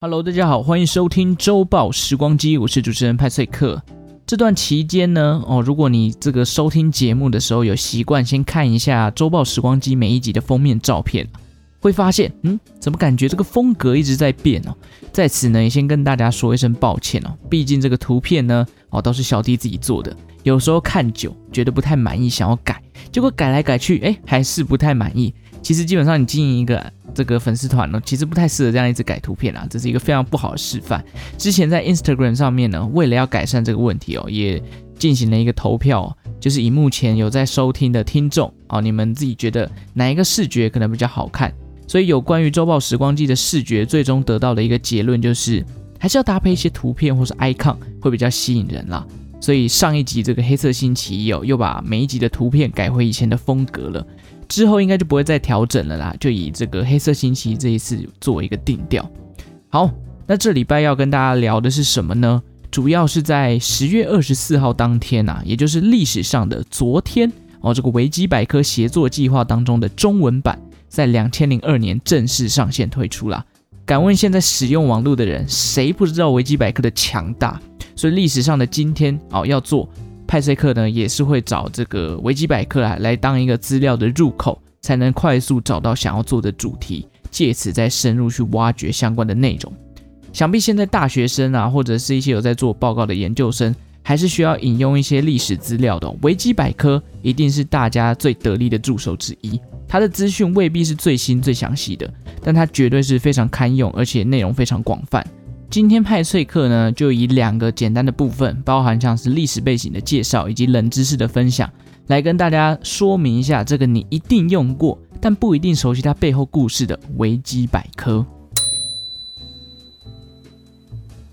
Hello，大家好，欢迎收听周报时光机，我是主持人派翠克。这段期间呢，哦，如果你这个收听节目的时候有习惯先看一下周报时光机每一集的封面照片，会发现，嗯，怎么感觉这个风格一直在变哦？在此呢，也先跟大家说一声抱歉哦，毕竟这个图片呢，哦，都是小弟自己做的，有时候看久觉得不太满意，想要改，结果改来改去，哎，还是不太满意。其实基本上你经营一个。这个粉丝团呢，其实不太适合这样一直改图片啊，这是一个非常不好的示范。之前在 Instagram 上面呢，为了要改善这个问题哦，也进行了一个投票，就是以目前有在收听的听众啊，你们自己觉得哪一个视觉可能比较好看？所以有关于周报时光机的视觉，最终得到的一个结论就是，还是要搭配一些图片或是 icon 会比较吸引人啦。所以上一集这个黑色星期一哦，又把每一集的图片改回以前的风格了。之后应该就不会再调整了啦，就以这个黑色星期这一次作为一个定调。好，那这礼拜要跟大家聊的是什么呢？主要是在十月二十四号当天呐、啊，也就是历史上的昨天哦，这个维基百科协作计划当中的中文版，在两千零二年正式上线推出啦。敢问现在使用网络的人，谁不知道维基百科的强大？所以历史上的今天哦，要做。派塞克呢也是会找这个维基百科啊来当一个资料的入口，才能快速找到想要做的主题，借此再深入去挖掘相关的内容。想必现在大学生啊，或者是一些有在做报告的研究生，还是需要引用一些历史资料的。维基百科一定是大家最得力的助手之一。它的资讯未必是最新最详细的，但它绝对是非常堪用，而且内容非常广泛。今天派翠克呢，就以两个简单的部分，包含像是历史背景的介绍以及冷知识的分享，来跟大家说明一下这个你一定用过，但不一定熟悉它背后故事的维基百科。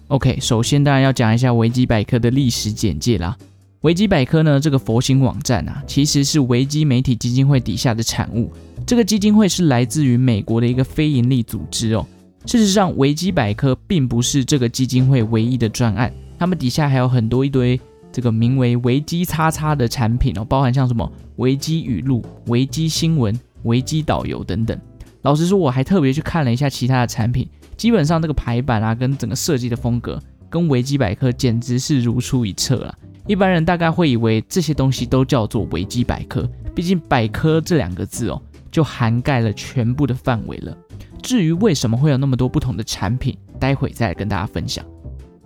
OK，首先当然要讲一下维基百科的历史简介啦。维基百科呢，这个佛心网站啊，其实是维基媒体基金会底下的产物。这个基金会是来自于美国的一个非营利组织哦。事实上，维基百科并不是这个基金会唯一的专案，他们底下还有很多一堆这个名为“维基叉叉”的产品哦，包含像什么维基语录、维基新闻、维基导游等等。老实说，我还特别去看了一下其他的产品，基本上这个排版啊，跟整个设计的风格，跟维基百科简直是如出一辙了。一般人大概会以为这些东西都叫做维基百科，毕竟“百科”这两个字哦，就涵盖了全部的范围了。至于为什么会有那么多不同的产品，待会再来跟大家分享。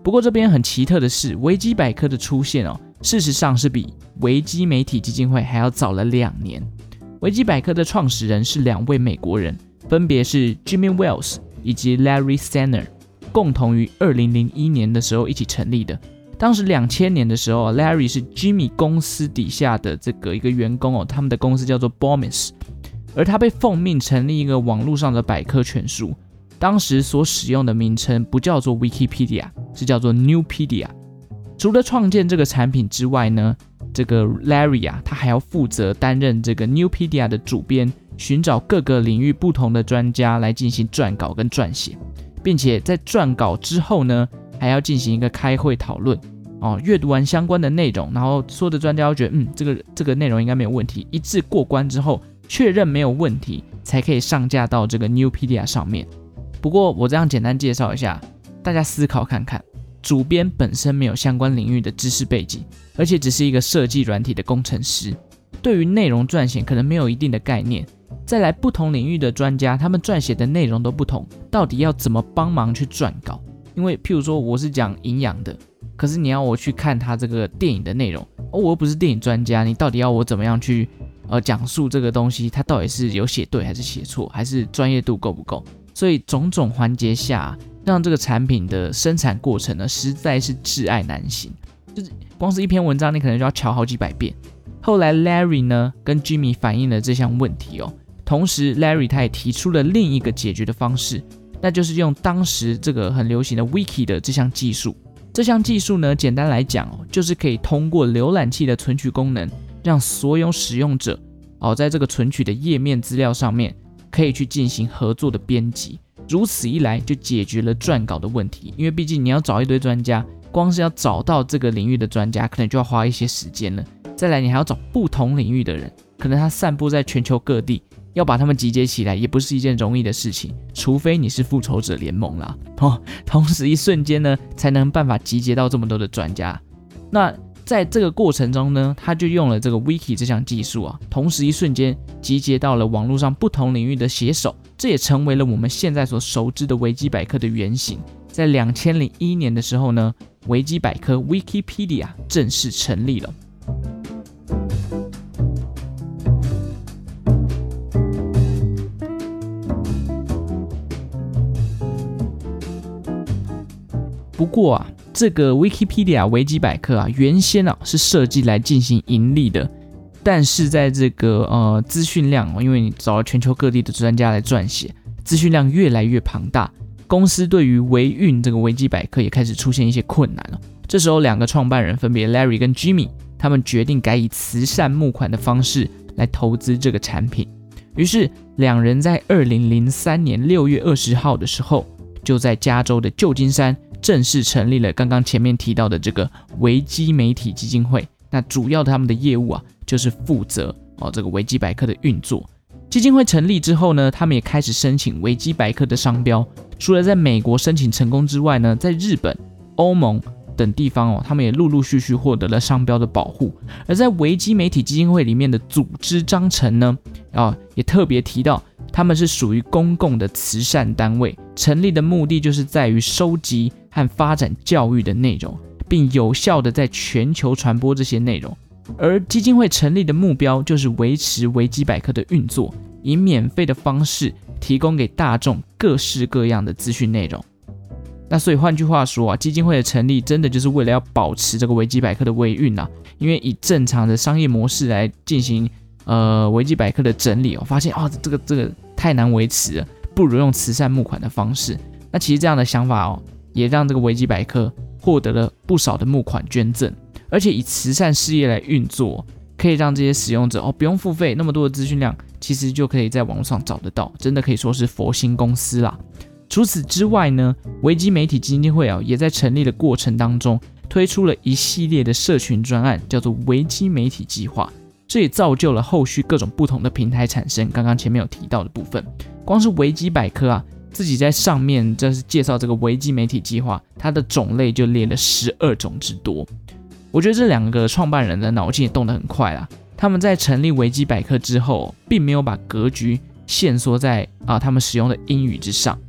不过这边很奇特的是，维基百科的出现哦，事实上是比维基媒体基金会还要早了两年。维基百科的创始人是两位美国人，分别是 Jimmy Wales 以及 Larry Sanner，共同于二零零一年的时候一起成立的。当时两千年的时候，Larry 是 Jimmy 公司底下的这个一个员工哦，他们的公司叫做 Bomis。而他被奉命成立一个网络上的百科全书，当时所使用的名称不叫做 Wikipedia，是叫做 Newpedia。除了创建这个产品之外呢，这个 Larry 啊，他还要负责担任这个 Newpedia 的主编，寻找各个领域不同的专家来进行撰稿跟撰写，并且在撰稿之后呢，还要进行一个开会讨论哦，阅读完相关的内容，然后所有的专家都觉得嗯，这个这个内容应该没有问题，一致过关之后。确认没有问题，才可以上架到这个 Newpedia 上面。不过我这样简单介绍一下，大家思考看看，主编本身没有相关领域的知识背景，而且只是一个设计软体的工程师，对于内容撰写可能没有一定的概念。再来，不同领域的专家，他们撰写的内容都不同，到底要怎么帮忙去撰稿？因为譬如说我是讲营养的，可是你要我去看他这个电影的内容，哦，我又不是电影专家，你到底要我怎么样去？呃，讲述这个东西，它到底是有写对还是写错，还是专业度够不够？所以种种环节下，让这个产品的生产过程呢，实在是挚爱难行。就是光是一篇文章，你可能就要瞧好几百遍。后来 Larry 呢跟 Jimmy 反映了这项问题哦，同时 Larry 他也提出了另一个解决的方式，那就是用当时这个很流行的 Wiki 的这项技术。这项技术呢，简单来讲哦，就是可以通过浏览器的存取功能。让所有使用者哦，在这个存取的页面资料上面，可以去进行合作的编辑。如此一来，就解决了撰稿的问题。因为毕竟你要找一堆专家，光是要找到这个领域的专家，可能就要花一些时间了。再来，你还要找不同领域的人，可能他散布在全球各地，要把他们集结起来，也不是一件容易的事情，除非你是复仇者联盟啦。哦，同时一瞬间呢，才能办法集结到这么多的专家。那在这个过程中呢，他就用了这个 Wiki 这项技术啊，同时一瞬间集结到了网络上不同领域的写手，这也成为了我们现在所熟知的维基百科的原型。在两千零一年的时候呢，维基百科 Wikipedia 正式成立了。不过啊，这个 Wikipedia 维基百科啊，原先啊是设计来进行盈利的，但是在这个呃资讯量，因为你找了全球各地的专家来撰写，资讯量越来越庞大，公司对于维运这个维基百科也开始出现一些困难了。这时候，两个创办人分别 Larry 跟 Jimmy，他们决定改以慈善募款的方式来投资这个产品。于是，两人在二零零三年六月二十号的时候，就在加州的旧金山。正式成立了刚刚前面提到的这个维基媒体基金会，那主要他们的业务啊，就是负责哦这个维基百科的运作。基金会成立之后呢，他们也开始申请维基百科的商标。除了在美国申请成功之外呢，在日本、欧盟等地方哦，他们也陆陆续续获得了商标的保护。而在维基媒体基金会里面的组织章程呢，啊，也特别提到他们是属于公共的慈善单位，成立的目的就是在于收集。和发展教育的内容，并有效地在全球传播这些内容。而基金会成立的目标就是维持维基百科的运作，以免费的方式提供给大众各式各样的资讯内容。那所以换句话说啊，基金会的成立真的就是为了要保持这个维基百科的维运呐。因为以正常的商业模式来进行呃维基百科的整理，我发现啊、哦，这个这个太难维持了，不如用慈善募款的方式。那其实这样的想法哦。也让这个维基百科获得了不少的募款捐赠，而且以慈善事业来运作，可以让这些使用者哦不用付费，那么多的资讯量，其实就可以在网络上找得到，真的可以说是佛心公司啦。除此之外呢，维基媒体基金会啊，也在成立的过程当中推出了一系列的社群专案，叫做维基媒体计划，这也造就了后续各种不同的平台产生。刚刚前面有提到的部分，光是维基百科啊。自己在上面就是介绍这个维基媒体计划，它的种类就列了十二种之多。我觉得这两个创办人的脑筋也动得很快啦。他们在成立维基百科之后，并没有把格局限缩在啊他们使用的英语之上，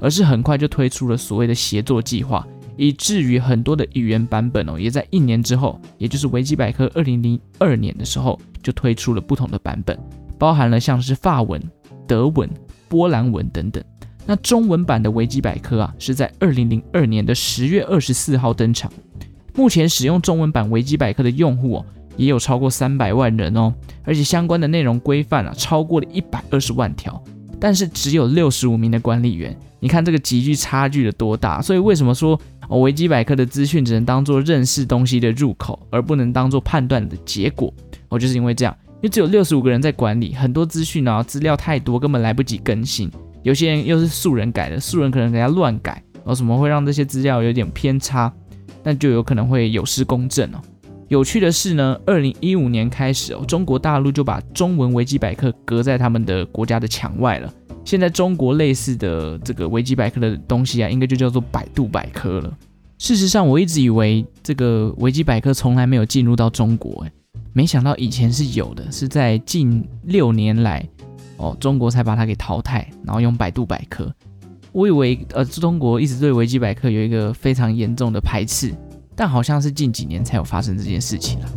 而是很快就推出了所谓的协作计划，以至于很多的语言版本哦，也在一年之后，也就是维基百科二零零二年的时候，就推出了不同的版本，包含了像是法文、德文、波兰文等等。那中文版的维基百科啊，是在二零零二年的十月二十四号登场。目前使用中文版维基百科的用户哦，也有超过三百万人哦，而且相关的内容规范啊，超过了一百二十万条。但是只有六十五名的管理员，你看这个急剧差距有多大？所以为什么说，维基百科的资讯只能当做认识东西的入口，而不能当做判断的结果？哦，就是因为这样，因为只有六十五个人在管理，很多资讯啊，资料太多，根本来不及更新。有些人又是素人改的，素人可能给他乱改，哦，什么会让这些资料有点偏差，那就有可能会有失公正哦。有趣的是呢，二零一五年开始哦，中国大陆就把中文维基百科隔在他们的国家的墙外了。现在中国类似的这个维基百科的东西啊，应该就叫做百度百科了。事实上，我一直以为这个维基百科从来没有进入到中国，诶，没想到以前是有的，是在近六年来。哦，中国才把它给淘汰，然后用百度百科。我以为呃，中国一直对维基百科有一个非常严重的排斥，但好像是近几年才有发生这件事情了。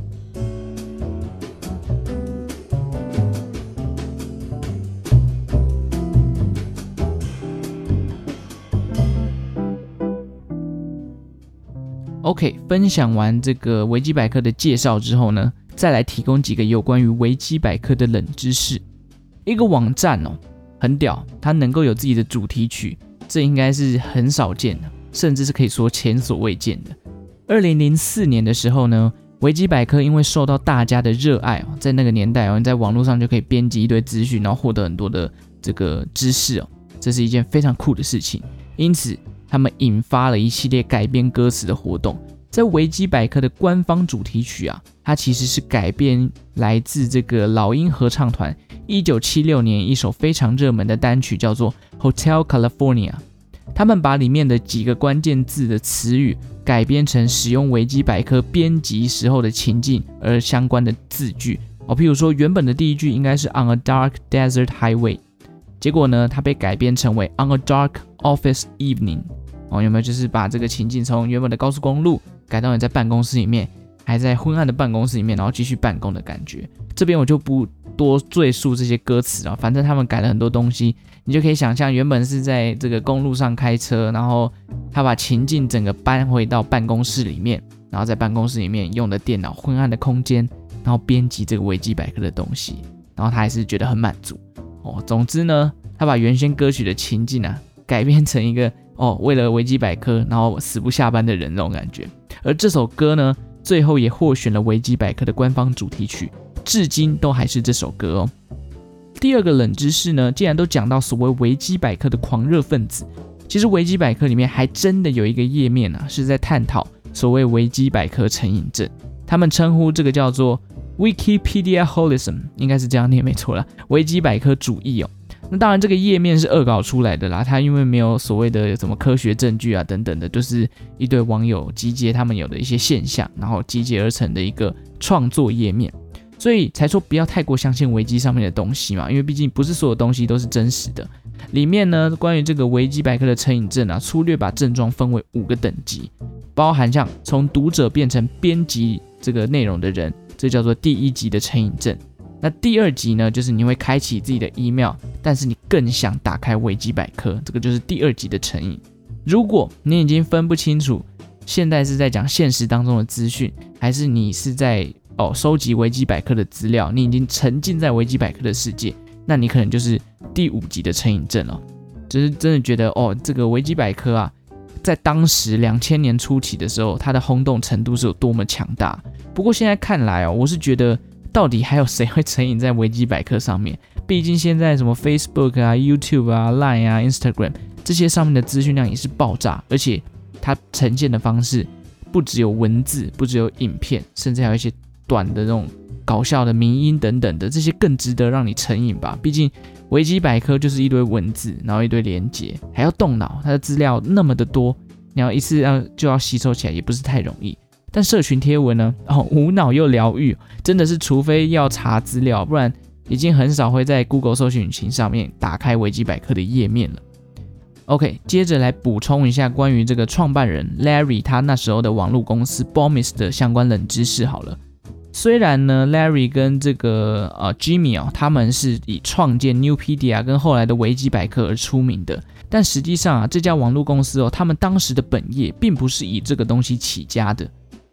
OK，分享完这个维基百科的介绍之后呢，再来提供几个有关于维基百科的冷知识。一个网站哦，很屌，它能够有自己的主题曲，这应该是很少见的，甚至是可以说前所未见的。二零零四年的时候呢，维基百科因为受到大家的热爱哦，在那个年代哦，你在网络上就可以编辑一堆资讯，然后获得很多的这个知识哦，这是一件非常酷的事情。因此，他们引发了一系列改编歌词的活动，在维基百科的官方主题曲啊，它其实是改编来自这个老鹰合唱团一九七六年一首非常热门的单曲，叫做《Hotel California》。他们把里面的几个关键字的词语改编成使用维基百科编辑时候的情境而相关的字句哦，譬如说原本的第一句应该是 On a dark desert highway，结果呢，它被改编成为 On a dark office evening。哦，有没有就是把这个情境从原本的高速公路改到你在办公室里面，还在昏暗的办公室里面，然后继续办公的感觉？这边我就不多赘述这些歌词了，反正他们改了很多东西，你就可以想象原本是在这个公路上开车，然后他把情境整个搬回到办公室里面，然后在办公室里面用的电脑昏暗的空间，然后编辑这个维基百科的东西，然后他还是觉得很满足。哦，总之呢，他把原先歌曲的情境啊改编成一个。哦，为了维基百科，然后死不下班的人那种感觉。而这首歌呢，最后也获选了维基百科的官方主题曲，至今都还是这首歌哦。第二个冷知识呢，既然都讲到所谓维基百科的狂热分子，其实维基百科里面还真的有一个页面啊，是在探讨所谓维基百科成瘾症。他们称呼这个叫做 Wikipediaholism，应该是这样念没错啦，维基百科主义哦。那当然，这个页面是恶搞出来的啦。它因为没有所谓的什么科学证据啊等等的，就是一堆网友集结他们有的一些现象，然后集结而成的一个创作页面，所以才说不要太过相信维基上面的东西嘛。因为毕竟不是所有东西都是真实的。里面呢，关于这个维基百科的成瘾症啊，粗略把症状分为五个等级，包含像从读者变成编辑这个内容的人，这叫做第一级的成瘾症。那第二级呢，就是你会开启自己的 email，但是你更想打开维基百科，这个就是第二级的成瘾。如果你已经分不清楚现在是在讲现实当中的资讯，还是你是在哦收集维基百科的资料，你已经沉浸在维基百科的世界，那你可能就是第五级的成瘾症了。就是真的觉得哦，这个维基百科啊，在当时两千年初期的时候，它的轰动程度是有多么强大。不过现在看来哦，我是觉得。到底还有谁会成瘾在维基百科上面？毕竟现在什么 Facebook 啊、YouTube 啊、Line 啊、Instagram 这些上面的资讯量也是爆炸，而且它呈现的方式不只有文字，不只有影片，甚至还有一些短的这种搞笑的迷音等等的，这些更值得让你成瘾吧？毕竟维基百科就是一堆文字，然后一堆连接，还要动脑，它的资料那么的多，你要一次要就要吸收起来也不是太容易。但社群贴文呢？哦，无脑又疗愈，真的是除非要查资料，不然已经很少会在 Google 搜寻引擎上面打开维基百科的页面了。OK，接着来补充一下关于这个创办人 Larry 他那时候的网络公司 Bomis 的相关冷知识好了。虽然呢，Larry 跟这个呃 Jimmy 哦，他们是以创建 Newpedia 跟后来的维基百科而出名的，但实际上啊，这家网络公司哦，他们当时的本业并不是以这个东西起家的。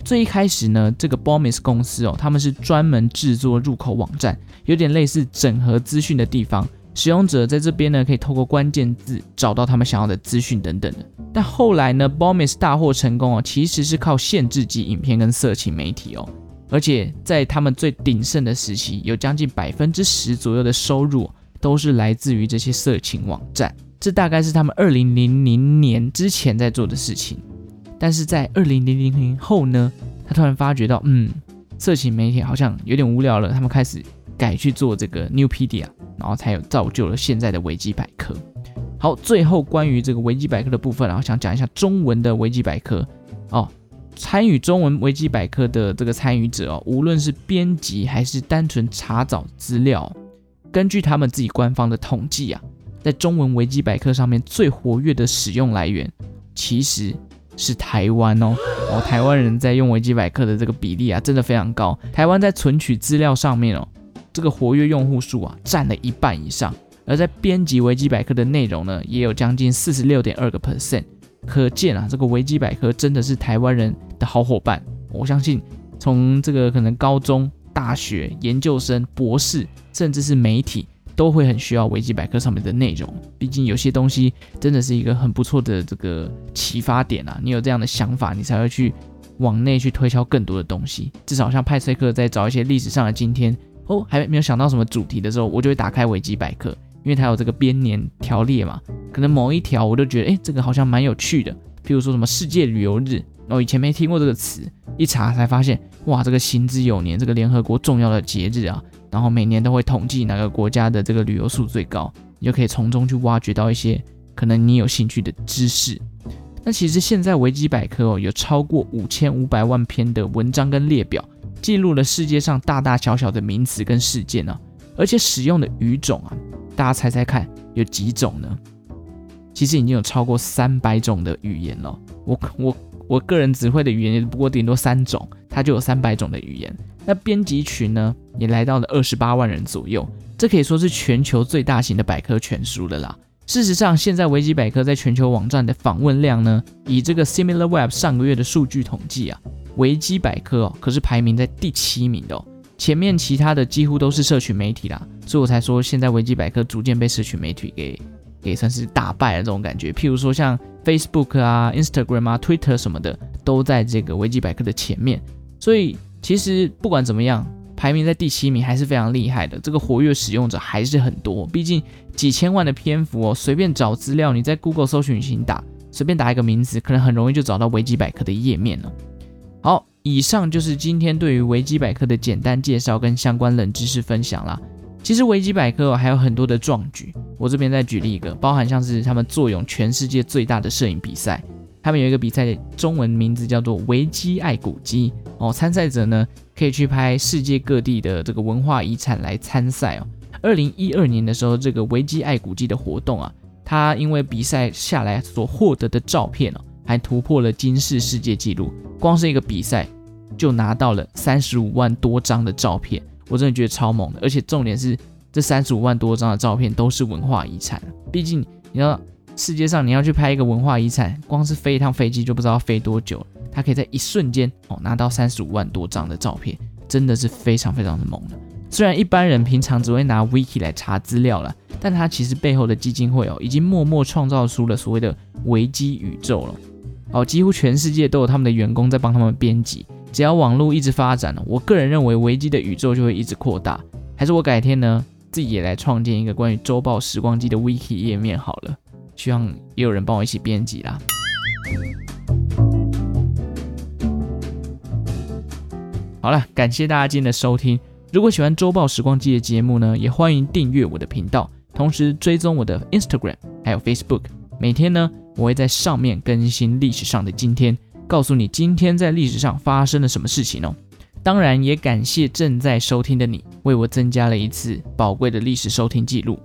最一开始呢，这个 Bomis 公司哦，他们是专门制作入口网站，有点类似整合资讯的地方。使用者在这边呢，可以透过关键字找到他们想要的资讯等等的。但后来呢，Bomis 大获成功哦，其实是靠限制级影片跟色情媒体哦，而且在他们最鼎盛的时期，有将近百分之十左右的收入都是来自于这些色情网站。这大概是他们二零零零年之前在做的事情。但是在二零零零年后呢，他突然发觉到，嗯，色情媒体好像有点无聊了，他们开始改去做这个 Newpedia，然后才有造就了现在的维基百科。好，最后关于这个维基百科的部分，然后想讲一下中文的维基百科哦。参与中文维基百科的这个参与者哦，无论是编辑还是单纯查找资料，根据他们自己官方的统计啊，在中文维基百科上面最活跃的使用来源，其实。是台湾哦，哦，台湾人在用维基百科的这个比例啊，真的非常高。台湾在存取资料上面哦，这个活跃用户数啊，占了一半以上。而在编辑维基百科的内容呢，也有将近四十六点二个 percent。可见啊，这个维基百科真的是台湾人的好伙伴。我相信，从这个可能高中、大学、研究生、博士，甚至是媒体。都会很需要维基百科上面的内容，毕竟有些东西真的是一个很不错的这个启发点啊！你有这样的想法，你才会去往内去推销更多的东西。至少像派翠克在找一些历史上的今天哦，还没有想到什么主题的时候，我就会打开维基百科，因为它有这个编年条列嘛。可能某一条我就觉得，哎，这个好像蛮有趣的。譬如说什么世界旅游日，哦，以前没听过这个词，一查才发现，哇，这个行之有年，这个联合国重要的节日啊，然后每年都会统计哪个国家的这个旅游数最高，你就可以从中去挖掘到一些可能你有兴趣的知识。那其实现在维基百科哦，有超过五千五百万篇的文章跟列表，记录了世界上大大小小的名词跟事件呢、啊，而且使用的语种啊，大家猜猜看有几种呢？其实已经有超过三百种的语言了。我我我个人只会的语言也不过顶多三种，它就有三百种的语言。那编辑群呢，也来到了二十八万人左右，这可以说是全球最大型的百科全书了啦。事实上，现在维基百科在全球网站的访问量呢，以这个 SimilarWeb 上个月的数据统计啊，维基百科哦可是排名在第七名的哦，前面其他的几乎都是社群媒体啦，所以我才说现在维基百科逐渐被社群媒体给给算是打败了这种感觉。譬如说像 Facebook 啊、Instagram 啊、Twitter 什么的，都在这个维基百科的前面，所以其实不管怎么样。排名在第七名还是非常厉害的，这个活跃使用者还是很多。毕竟几千万的篇幅哦，随便找资料，你在 Google 搜寻引擎打，随便打一个名字，可能很容易就找到维基百科的页面了。好，以上就是今天对于维基百科的简单介绍跟相关冷知识分享啦。其实维基百科还有很多的壮举，我这边再举例一个，包含像是他们坐拥全世界最大的摄影比赛。他们有一个比赛，中文名字叫做维基爱古迹哦。参赛者呢可以去拍世界各地的这个文化遗产来参赛哦。二零一二年的时候，这个维基爱古迹的活动啊，它因为比赛下来所获得的照片哦，还突破了金氏世界纪录。光是一个比赛就拿到了三十五万多张的照片，我真的觉得超猛的。而且重点是，这三十五万多张的照片都是文化遗产。毕竟你要。世界上你要去拍一个文化遗产，光是飞一趟飞机就不知道飞多久。他可以在一瞬间哦拿到三十五万多张的照片，真的是非常非常的猛了。虽然一般人平常只会拿 Wiki 来查资料了，但他其实背后的基金会哦，已经默默创造出了所谓的维基宇宙了。哦，几乎全世界都有他们的员工在帮他们编辑。只要网络一直发展，我个人认为维基的宇宙就会一直扩大。还是我改天呢自己也来创建一个关于周报时光机的 Wiki 页面好了。希望也有人帮我一起编辑啦。好了，感谢大家今天的收听。如果喜欢周报时光机的节目呢，也欢迎订阅我的频道，同时追踪我的 Instagram 还有 Facebook。每天呢，我会在上面更新历史上的今天，告诉你今天在历史上发生了什么事情哦。当然，也感谢正在收听的你，为我增加了一次宝贵的历史收听记录。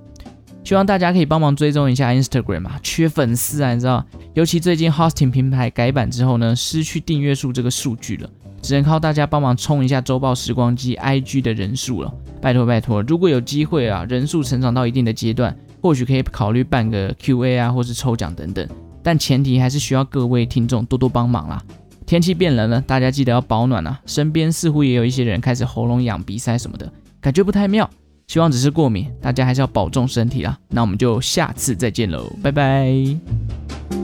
希望大家可以帮忙追踪一下 Instagram 啊，缺粉丝啊，你知道？尤其最近 Hosting 平台改版之后呢，失去订阅数这个数据了，只能靠大家帮忙冲一下周报时光机 IG 的人数了。拜托拜托，如果有机会啊，人数成长到一定的阶段，或许可以考虑办个 QA 啊，或是抽奖等等。但前提还是需要各位听众多多帮忙啦。天气变冷了，大家记得要保暖啊。身边似乎也有一些人开始喉咙痒、鼻塞什么的，感觉不太妙。希望只是过敏，大家还是要保重身体啦。那我们就下次再见喽，拜拜。